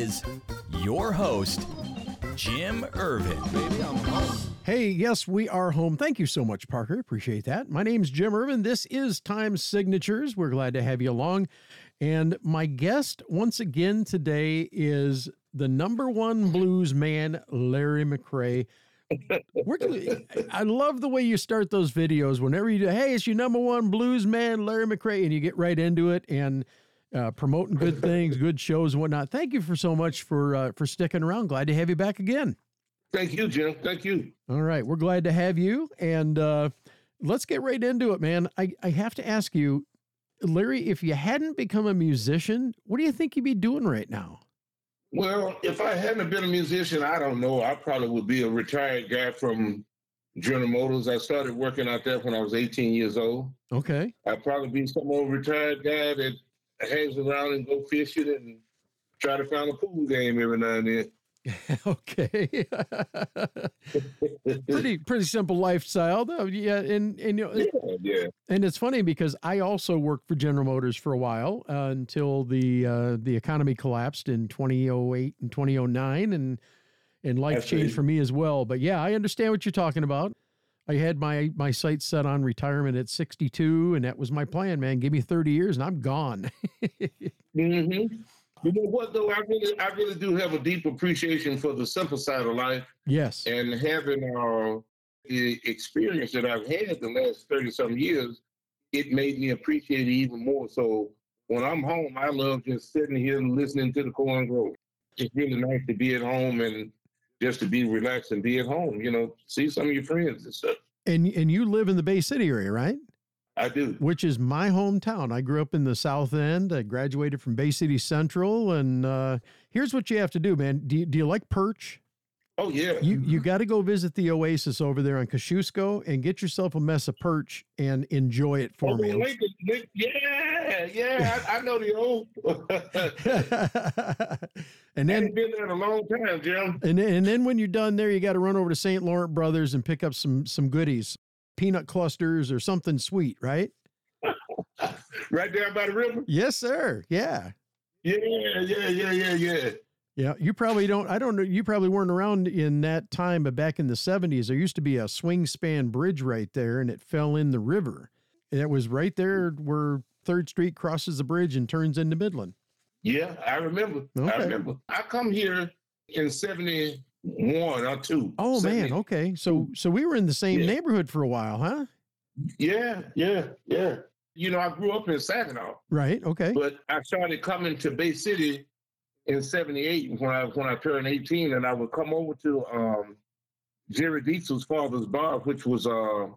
is, your host, Jim Ervin. Baby, I'm home. Hey, yes, we are home. Thank you so much, Parker. Appreciate that. My name's Jim Ervin. This is Time Signatures. We're glad to have you along. And my guest once again today is the number one blues man, Larry McCray. Where do I love the way you start those videos whenever you do, hey, it's your number one blues man, Larry McCray, and you get right into it and uh, promoting good things, good shows and whatnot. Thank you for so much for uh, for sticking around. Glad to have you back again. Thank you, Jim. Thank you. All right, we're glad to have you, and uh, let's get right into it, man. I, I have to ask you, Larry, if you hadn't become a musician, what do you think you'd be doing right now? Well, if I hadn't been a musician, I don't know. I probably would be a retired guy from General Motors. I started working out there when I was 18 years old. Okay, I'd probably be some old retired guy that hangs around and go fishing and try to find a pool game every now and then. okay, pretty pretty simple lifestyle, though. Yeah, and and you know, Yeah, yeah. And it's funny because I also worked for General Motors for a while uh, until the uh, the economy collapsed in 2008 and 2009 and and life That's changed right. for me as well. But yeah, I understand what you're talking about. I had my my sights set on retirement at 62 and that was my plan, man. Give me 30 years and I'm gone. hmm You know what though? I really, I really do have a deep appreciation for the simple side of life. yes. and having uh, the experience that I've had the last 30 some years, it made me appreciate it even more. So when I'm home, I love just sitting here and listening to the corn grow. It's really nice to be at home and just to be relaxed and be at home, you know, see some of your friends and stuff. And and you live in the Bay City area, right? I do. Which is my hometown. I grew up in the South End. I graduated from Bay City Central and uh, here's what you have to do, man. Do you, do you like perch? Oh, yeah. You you mm-hmm. got to go visit the Oasis over there on Kosciuszko and get yourself a mess of perch and enjoy it for Oh, me. Lincoln, Lincoln, yeah, yeah, I, I know the old. and I then ain't been there in a long time, Jim. and then, and then when you're done there, you got to run over to St. Laurent Brothers and pick up some some goodies, peanut clusters or something sweet, right? Right there by the river. Yes, sir. Yeah. Yeah, yeah, yeah, yeah, yeah. Yeah, you probably don't. I don't know. You probably weren't around in that time, but back in the '70s, there used to be a swing span bridge right there, and it fell in the river. And it was right there where Third Street crosses the bridge and turns into Midland. Yeah, I remember. I remember. I come here in 71 or 2. Oh 70. man, okay. So so we were in the same Yeah. neighborhood for a while, huh? Yeah, yeah, yeah. You know, I grew up in Saginaw, Right. Okay. but I started coming to Bay City in 78 when I when I turned 18 and I would come over to um Jerry Diesel's father's bar, which was uh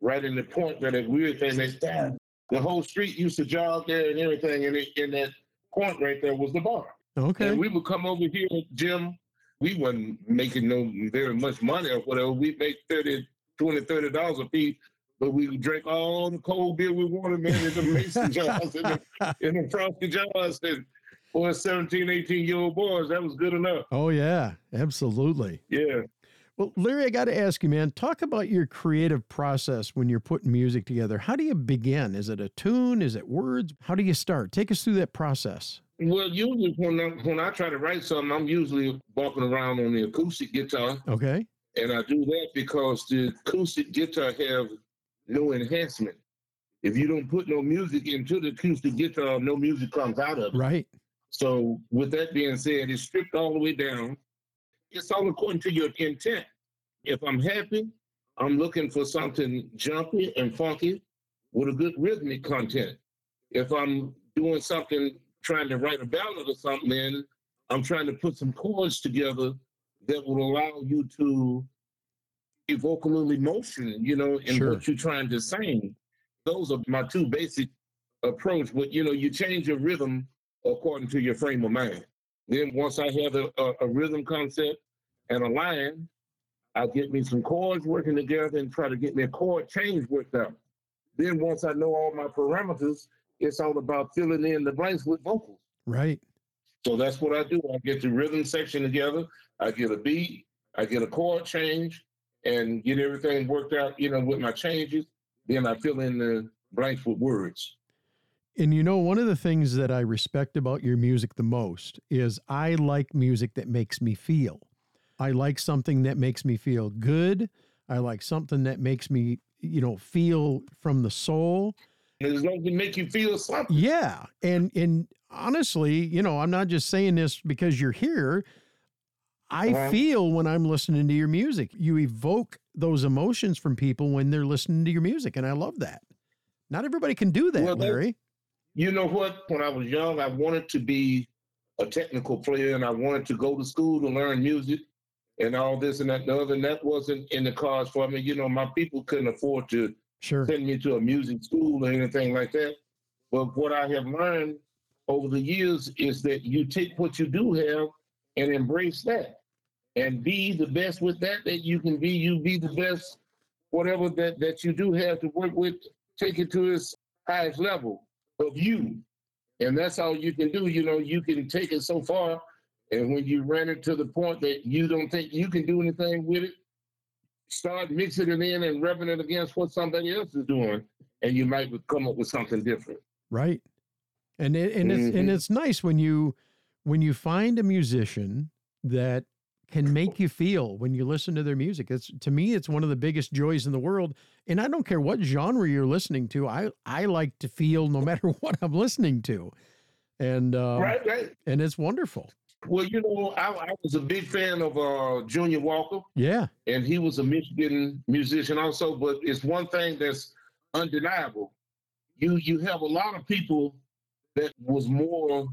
right in the point where that weird thing that. The whole street used to jog there and everything, and in that point right there was the bar. Okay. And we would come over here, Jim. We wasn't making no very much money or whatever. We make 30, 20, 30 dollars a piece, but we would drink all the cold beer we wanted, man, in the mason jars and the, in the frosty jars. And for us 17, 18 year old boys, that was good enough. oh yeah, absolutely. Yeah. Well, Larry, I got to ask you, man. Talk about your creative process when you're putting music together. How do you begin? Is it a tune? Is it words? How do you start? Take us through that process. Well, usually when I, when I try to write something, I'm usually walking around on the acoustic guitar. Okay. And I do that because the acoustic guitar have no enhancement. If you don't put no music into the acoustic guitar, no music comes out of it. Right. So with that being said, it's stripped all the way down. It's all according to your intent. If I'm happy, I'm looking for something jumpy and funky with a good rhythmic content. If I'm doing something, trying to write a ballad or something, then I'm trying to put some chords together that will allow you to evoke a little emotion, you know, in Sure. what you're trying to sing. Those are my two basic approach. But you know, you change your rhythm according to your frame of mind. Then once I have a, a, a rhythm concept and a line, I get me some chords working together and try to get me a chord change worked out. Then once I know all my parameters, it's all about filling in the blanks with vocals. Right. So that's what I do. I get the rhythm section together. I get a beat. I get a chord change, and get everything worked out. You know, with my changes. Then I fill in the blanks with words. And you know, one of the things that I respect about your music the most is I like music that makes me feel. I like something that makes me feel good. I like something that makes me, you know, feel from the soul. And as long as it make you feel something. Yeah. And and honestly, you know, I'm not just saying this because you're here. I Uh-huh. feel when I'm listening to your music. You evoke those emotions from people when they're listening to your music. And I love that. Not everybody can do that, Well, that- Larry. You know what? When I was young, I wanted to be a technical player and I wanted to go to school to learn music and all this and that and the other. And that wasn't in the cards for me. You know, my people couldn't afford to Sure. send me to a music school or anything like that. But what I have learned over the years is that you take what you do have and embrace that and be the best with that that you can be. You be the best, whatever that, that you do have to work with, take it to its highest level of you. And that's all you can do. You know, you can take it so far. And when you run it to the point that you don't think you can do anything with it, start mixing it in and rubbing it against what somebody else is doing, and you might come up with something different. Right. And it, and it's and Mhm. it's nice when you when you find a musician that can make you feel when you listen to their music. It's to me it's one of the biggest joys in the world. And I don't care what genre you're listening to. I I like to feel no matter what I'm listening to. And uh, right, right. and it's wonderful. Well, you know, I, I was a big fan of uh, Junior Walker, Yeah. and he was a Michigan musician also. But it's one thing that's undeniable: you you have a lot of people that was more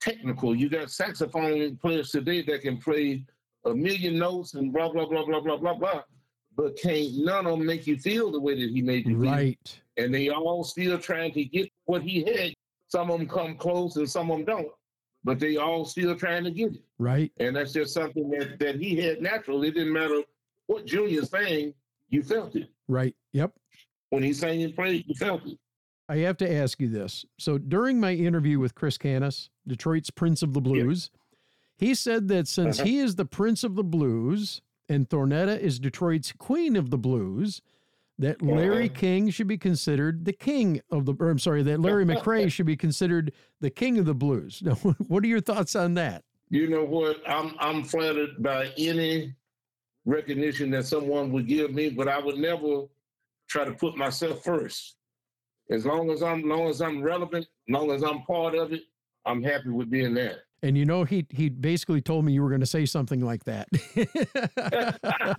technical. You got saxophone players today that can play a million notes and blah blah blah blah blah blah blah, but can't none of them make you feel the way that he made you feel. Right. and they all still trying to get what he had. Some of them come close and some of them don't, but they all still trying to get it. Right. And that's just something that, that he had natural. It didn't matter what Junior sang, you felt it. Right. Yep. When he sang and played, you felt it. I have to ask you this. So during my interview with Chris Canas, Detroit's Prince of the Blues, he said that since Uh-huh. he is the Prince of the Blues and Thornetta is Detroit's Queen of the Blues, that Larry. King should be considered the king of the or I'm sorry, that Larry McCray should be considered the king of the blues. Now, what are your thoughts on that? You know what? I'm I'm flattered by any recognition that someone would give me, but I would never try to put myself first. As long as I'm long as I'm relevant, long as I'm part of it, I'm happy with being there. And you know, he he basically told me you were going to say something like that.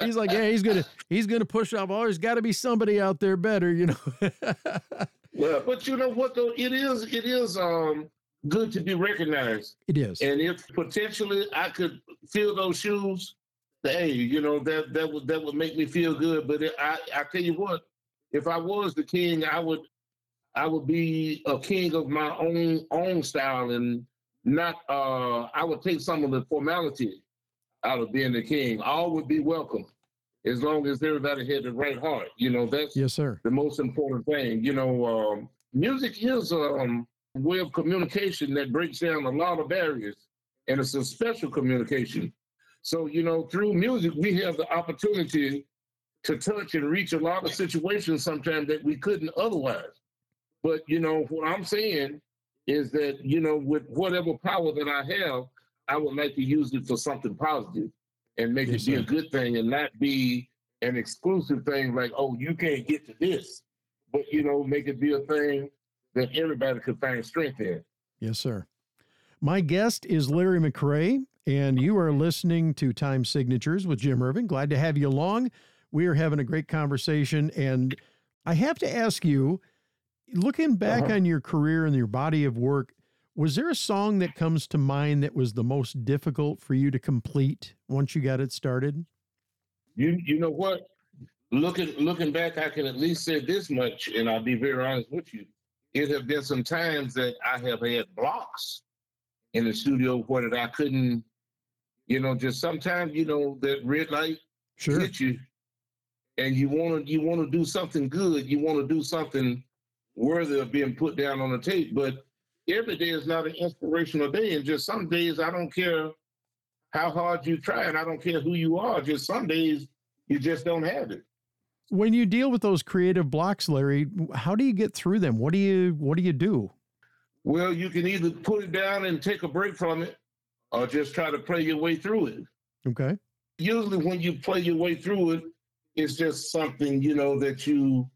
he's like, yeah, he's gonna he's gonna push off. Oh, there's got to be somebody out there better, you know. Well, but you know what though? It is it is um good to be recognized. it is. And if potentially I could fill those shoes, hey, you know, that that would that would make me feel good. But it, I I tell you what, if I was the king, I would I would be a king of my own own style and not uh I would take some of the formality out of being the king. All would be welcome as long as everybody had the right heart. You know, that's yes, sir. the most important thing. You know, um, music is um, a way of communication that breaks down a lot of barriers, and it's a special communication. So, you know, through music, we have the opportunity to touch and reach a lot of situations sometimes that we couldn't otherwise. But, you know, what I'm saying is that, you know, with whatever power that I have, I would like to use it for something positive and make Yes, it be sir. a good thing and not be an exclusive thing like, oh, you can't get to this. But, you know, make it be a thing that everybody could find strength in. Yes, sir. My guest is Larry McCray, and you are listening to Time Signatures with Jim Ervin. Glad to have you along. We are having a great conversation, and I have to ask you, looking back Uh-huh. on your career and your body of work, was there a song that comes to mind that was the most difficult for you to complete once you got it started? You you know what? Looking looking back, I can at least say this much, and I'll be very honest with you. it have been some times that I have had blocks in the studio where that I couldn't, you know, just sometimes, you know, that red light Sure. hit you and you want to you want to do something good you want to do something worthy of being put down on the tape but every day is not an inspirational day and just some days i don't care how hard you try and i don't care who you are just some days you just don't have it When you deal with those creative blocks, Larry, how do you get through them? What do you what do you do? well you can either put it down and take a break from it or just try to play your way through it Okay. usually when you play your way through it, it's just something, you know, that you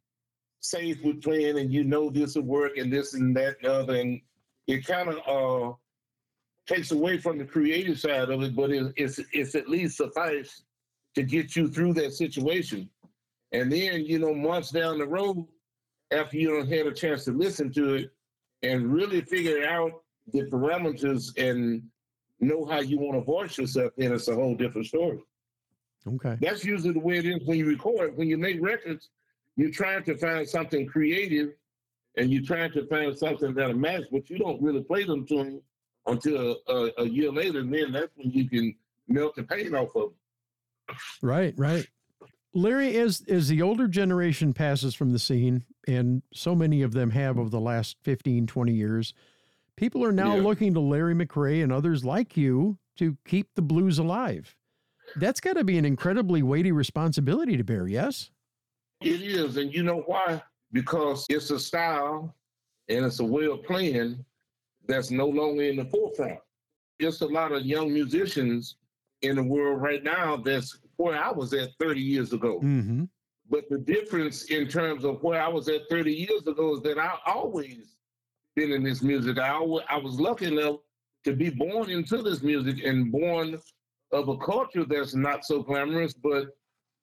safe with playing and you know this will work and this and that and other. And it kind of uh takes away from the creative side of it, but it, it's it's at least suffice to get you through that situation. And then, you know, months down the road, after you don't had a chance to listen to it and really figure out the parameters and know how you want to voice yourself, then it's a whole different story. Okay. That's usually the way it is when you record. When you make records, you're trying to find something creative and you're trying to find something that'll match, but you don't really play them to them until a, a year later. And then that's when you can melt the paint off of them. Right, right. Larry, as as the older generation passes from the scene, and so many of them have over the last 15, 20 years, people are now Yeah. looking to Larry McCray and others like you to keep the blues alive. That's got to be an incredibly weighty responsibility to bear, yes? It is. And you know why? Because it's a style and it's a way of playing that's no longer in the forefront. Just a lot of young musicians in the world right now that's where I was at 30 years ago. Mm-hmm. But the difference in terms of where I was at 30 years ago is that I always been in this music. I always, I was lucky enough to be born into this music and born of a culture that's not so glamorous, but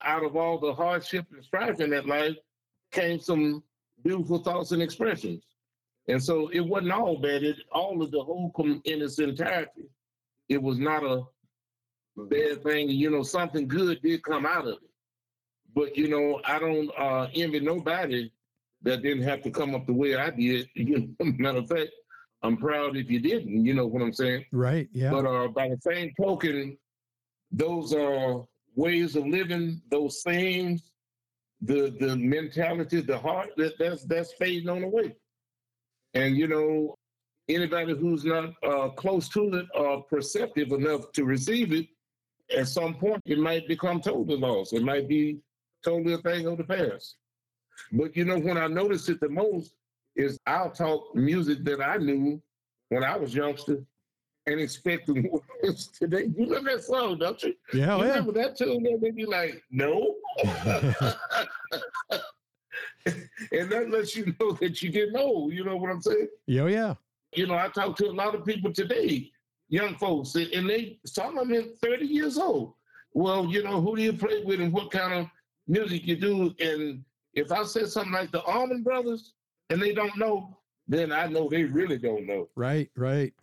out of all the hardship and strife in that life came some beautiful thoughts and expressions. And so it wasn't all bad. It all of the whole com- in its entirety. It was not a bad thing. You know, something good did come out of it. But you know, I don't uh, envy nobody that didn't have to come up the way I did. You know, matter of fact, I'm proud if you didn't. You know what I'm saying? Right. Yeah. But uh, by the same token, those are ways of living, those things, the the mentality, the heart that that's that's fading on away. And you know, anybody who's not uh, close to it or perceptive enough to receive it, at some point it might become totally lost. It might be totally a thing of the past. But you know, when I notice it the most is I'll talk music that I knew when I was youngster and expect the words today. You remember that song, don't you? yeah. Oh, you yeah. remember that tune? They would be like, no. and that lets you know that you didn't know. You know what I'm saying? Yeah. Oh, yeah. You know, I talk to a lot of people today, young folks, and- they some of them 30 years old. Well, you know, who do you play with and what kind of music you do? And if I said something like the Allman Brothers and they don't know, then I know they really don't know. Right. Right.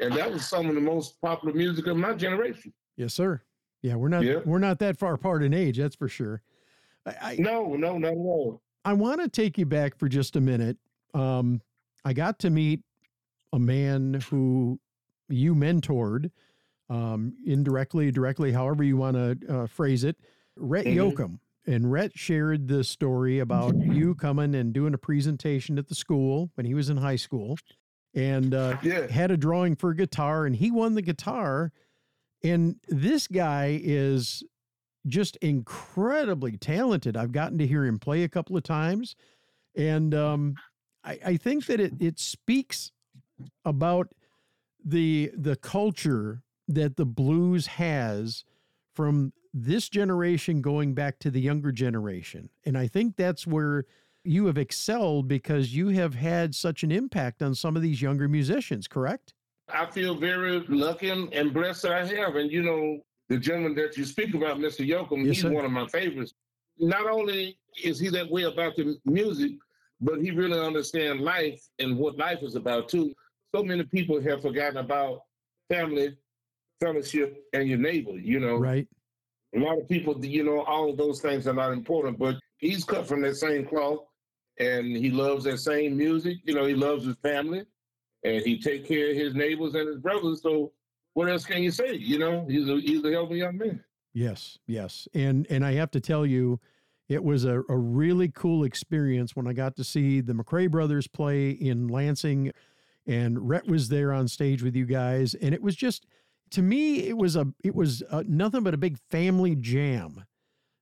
And that was some of the most popular music of my generation. Yes, sir. Yeah. We're not. Yeah. We're not that far apart in age. That's for sure. I, I, No, no, not at all. I want to take you back for just a minute. Um, I got to meet a man who you mentored, um, indirectly, directly, however you want to uh, phrase it, Rhett Mhm. Yoakum. And Rhett shared the story about you coming and doing a presentation at the school when he was in high school and uh, Yeah. had a drawing for a guitar and he won the guitar. And this guy is just incredibly talented. I've gotten to hear him play a couple of times. And um, I, I think that it, it speaks about the the culture that the blues has from this generation going back to the younger generation. And I think that's where you have excelled because you have had such an impact on some of these younger musicians, correct? I feel very lucky and blessed that I have. And you know, the gentleman that you speak about, Mr. Yoakum, Yes, he's sir. one of my favorites. Not only is he that way about the music, but he really understands life and what life is about too. So many people have forgotten about family, fellowship, and your neighbor. You know, Right. a lot of people, you know, all of those things are not important, but he's cut from that same cloth. And he loves that same music. You know, he loves his family, and he take care of his neighbors and his brothers. So, what else can you say? You know, he's a he's a healthy young man. Yes, yes. And and I have to tell you, it was a, a really cool experience when I got to see the McCray brothers play in Lansing and Rhett was there on stage with you guys. And it was just to me, it was a it was a, nothing but a big family jam.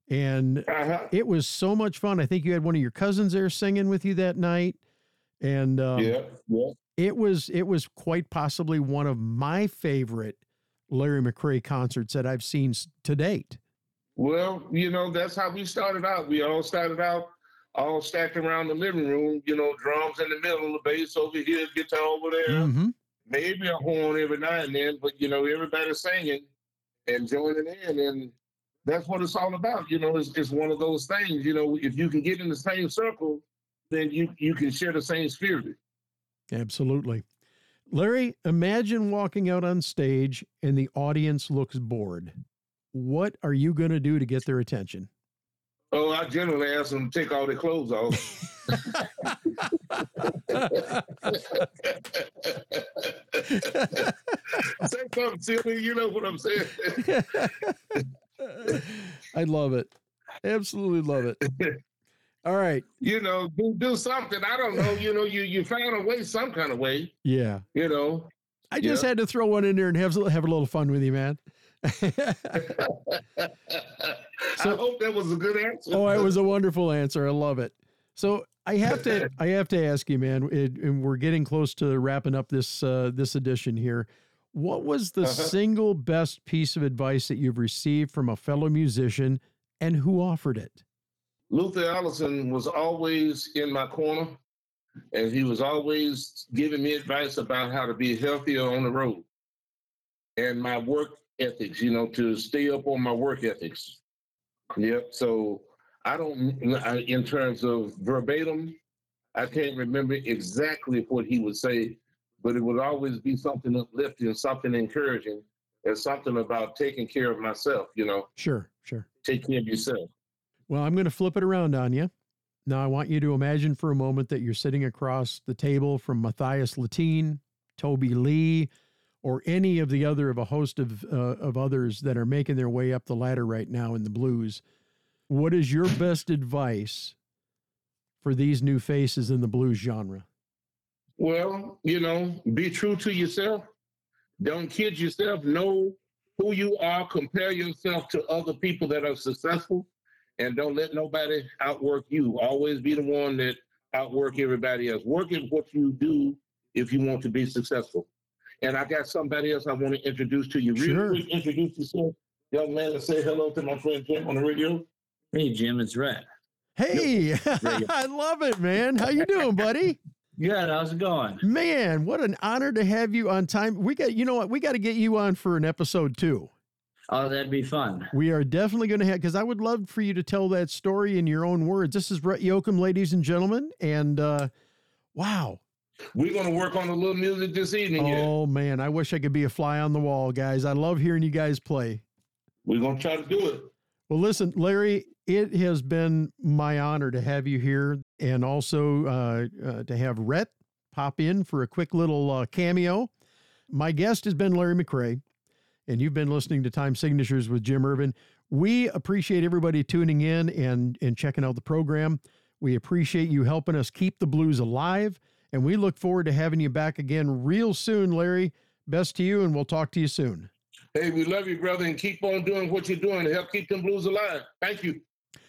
And Uh-huh. it was so much fun. I think you had one of your cousins there singing with you that night. And um, yeah, yeah. it was it was quite possibly one of my favorite Larry McCray concerts that I've seen to date. Well, you know, that's how we started out. We all started out all stacked around the living room, you know, drums in the middle, the bass over here, guitar over there, Mhm. maybe a horn every now and then, but you know, everybody singing and joining in. And that's what it's all about. You know, it's, it's one of those things, you know, if you can get in the same circle, then you, you can share the same spirit. Absolutely. Larry, imagine walking out on stage and the audience looks bored. What are you going to do to get their attention? Oh, I generally ask them to take all their clothes off. Say something silly, you know what I'm saying? I love it. Absolutely love it. All right. you know, do, do something. I don't know. You know, you you found a way, some kind of way. Yeah. You know. I just Yeah. had to throw one in there and have, have a little fun with you, man. so, I hope that was a good answer. oh, it was a wonderful answer. I love it. So I have to, I have to ask you, man. It, and we're getting close to wrapping up this uh, this edition here. What was the Uh-huh. single best piece of advice that you've received from a fellow musician, and who offered it? Luther Allison was always in my corner, and he was always giving me advice about how to be healthier on the road and my work ethics, you know, to stay up on my work ethics. Yep. So I don't, in terms of verbatim, I can't remember exactly what he would say, but it would always be something uplifting, something encouraging, and something about taking care of myself, you know, Sure, sure. take care of yourself. Well, I'm going to flip it around on you. Now, I want you to imagine for a moment that you're sitting across the table from Matthias Lattin, Toby Lee, or any of the other of a host of uh, of others that are making their way up the ladder right now in the blues. What is your best advice for these new faces in the blues genre? Well, you know, be true to yourself. Don't kid yourself. Know who you are. Compare yourself to other people that are successful, and don't let nobody outwork you. Always be the one that outwork everybody else. Work at what you do if you want to be successful. And I got somebody else I want to introduce to you. Real Sure. quick, introduce yourself, young man, and say hello to my friend Jim on the radio. Hey, Jim, it's Rhett. Hey, Very I love it, man. How you doing, buddy? Good. How's it going? Man, what an honor to have you on time. We got, you know what? We got to get you on for an episode too. Oh, that'd be fun. We are definitely going to have, because I would love for you to tell that story in your own words. This is Rhett Yoakum, ladies and gentlemen. And uh, wow. We're going to work on a little music this evening. yeah. Oh, man. I wish I could be a fly on the wall, guys. I love hearing you guys play. We're going to try to do it. Well, listen, Larry, it has been my honor to have you here and also uh, uh, to have Rhett pop in for a quick little uh, cameo. My guest has been Larry McCray, and you've been listening to Time Signatures with Jim Ervin. We appreciate everybody tuning in and, and checking out the program. We appreciate you helping us keep the blues alive, and we look forward to having you back again real soon, Larry. Best to you, and we'll talk to you soon. Hey, we love you, brother, and keep on doing what you're doing to help keep them blues alive. Thank you.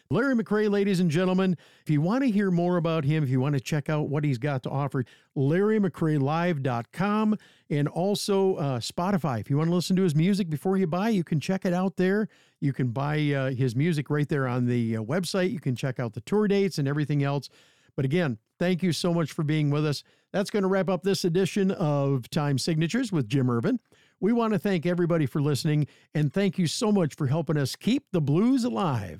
Larry McCray, ladies and gentlemen, if you want to hear more about him, if you want to check out what he's got to offer, LarryMcCrayLive.com and also uh, Spotify. If you want to listen to his music before you buy, you can check it out there. You can buy uh, his music right there on the uh, website. You can check out the tour dates and everything else. But again, thank you so much for being with us. That's going to wrap up this edition of Time Signatures with Jim Ervin. We want to thank everybody for listening and thank you so much for helping us keep the blues alive.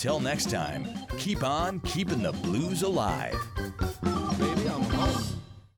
Until next time, keep on keeping the blues alive.